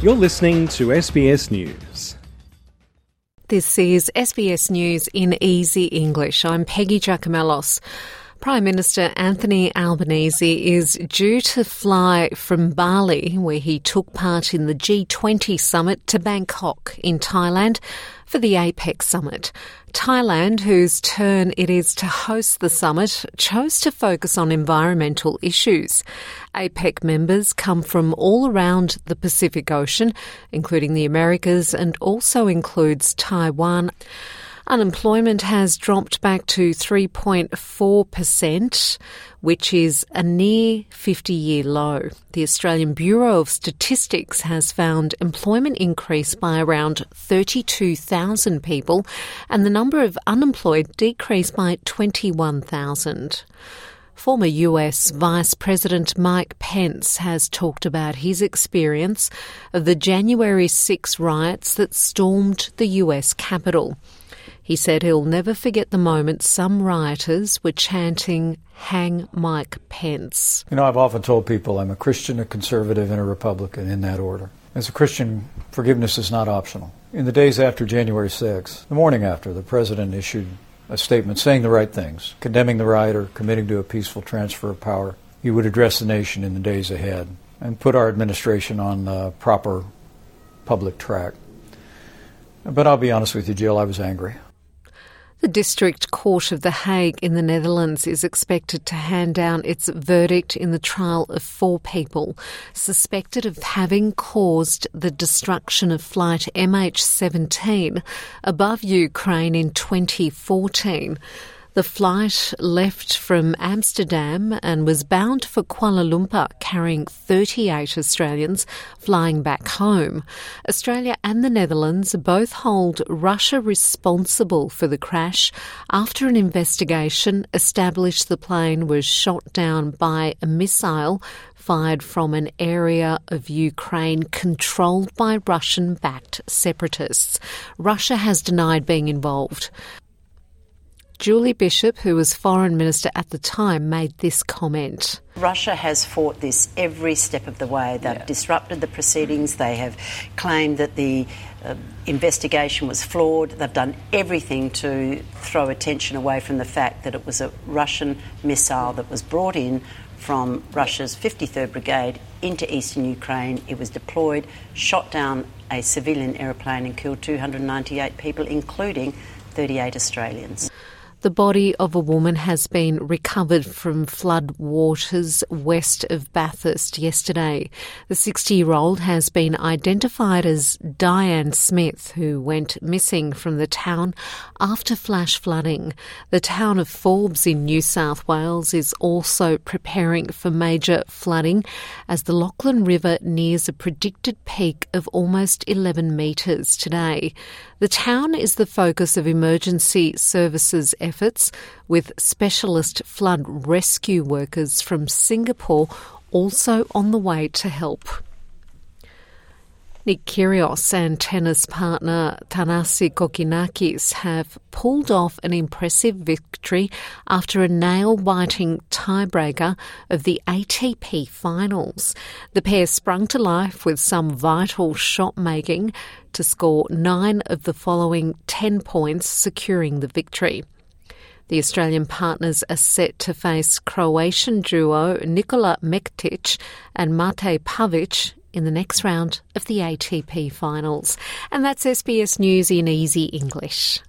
You're listening to SBS News. This is SBS News in Easy English. I'm Peggy Giakoumelos. Prime Minister Anthony Albanese is due to fly from Bali, where he took part in the G20 summit, to Bangkok in Thailand for the APEC summit. Thailand, whose turn it is to host the summit, chose to focus on environmental issues. APEC members come from all around the Pacific Ocean, including the Americas, and also includes Taiwan. Unemployment has dropped back to 3.4%, which is a near 50 year low. The Australian Bureau of Statistics has found employment increase by around 32,000 people and the number of unemployed decreased by 21,000. Former US Vice President Mike Pence has talked about his experience of the January 6 riots that stormed the US Capitol. He said he'll never forget the moment some rioters were chanting, Hang Mike Pence. You know, I've often told people I'm a Christian, a conservative, and a Republican in that order. As a Christian, forgiveness is not optional. In the days after January 6th, the morning after, the President issued a statement saying the right things, condemning the rioter, committing to a peaceful transfer of power. He would address the nation in the days ahead and put our administration on the proper public track. But I'll be honest with you, Jill, I was angry. The District Court of The Hague in the Netherlands is expected to hand down its verdict in the trial of four people suspected of having caused the destruction of flight MH17 above Ukraine in 2014. The flight left from Amsterdam and was bound for Kuala Lumpur, carrying 38 Australians flying back home. Australia and the Netherlands both hold Russia responsible for the crash after an investigation established the plane was shot down by a missile fired from an area of Ukraine controlled by Russian backed separatists. Russia has denied being involved. Julie Bishop, who was foreign minister at the time, made this comment. Russia has fought this every step of the way. They've yeah. disrupted the proceedings. They have claimed that the uh, investigation was flawed. They've done everything to throw attention away from the fact that it was a Russian missile that was brought in from Russia's 53rd Brigade into eastern Ukraine. It was deployed, shot down a civilian aeroplane, and killed 298 people, including 38 Australians. The body of a woman has been recovered from flood waters west of Bathurst yesterday. The 60 year old has been identified as Diane Smith, who went missing from the town after flash flooding. The town of Forbes in New South Wales is also preparing for major flooding as the Lachlan River nears a predicted peak of almost 11 metres today. The town is the focus of emergency services efforts, with specialist flood rescue workers from Singapore also on the way to help. Nick Kyrgios and tennis partner Thanasi Kokkinakis have pulled off an impressive victory after a nail-biting tiebreaker of the ATP finals. The pair sprung to life with some vital shot making to score nine of the following ten points, securing the victory. The Australian partners are set to face Croatian duo Nikola Mektic and Mate Pavic in the next round of the ATP finals. And that's SBS News in easy English.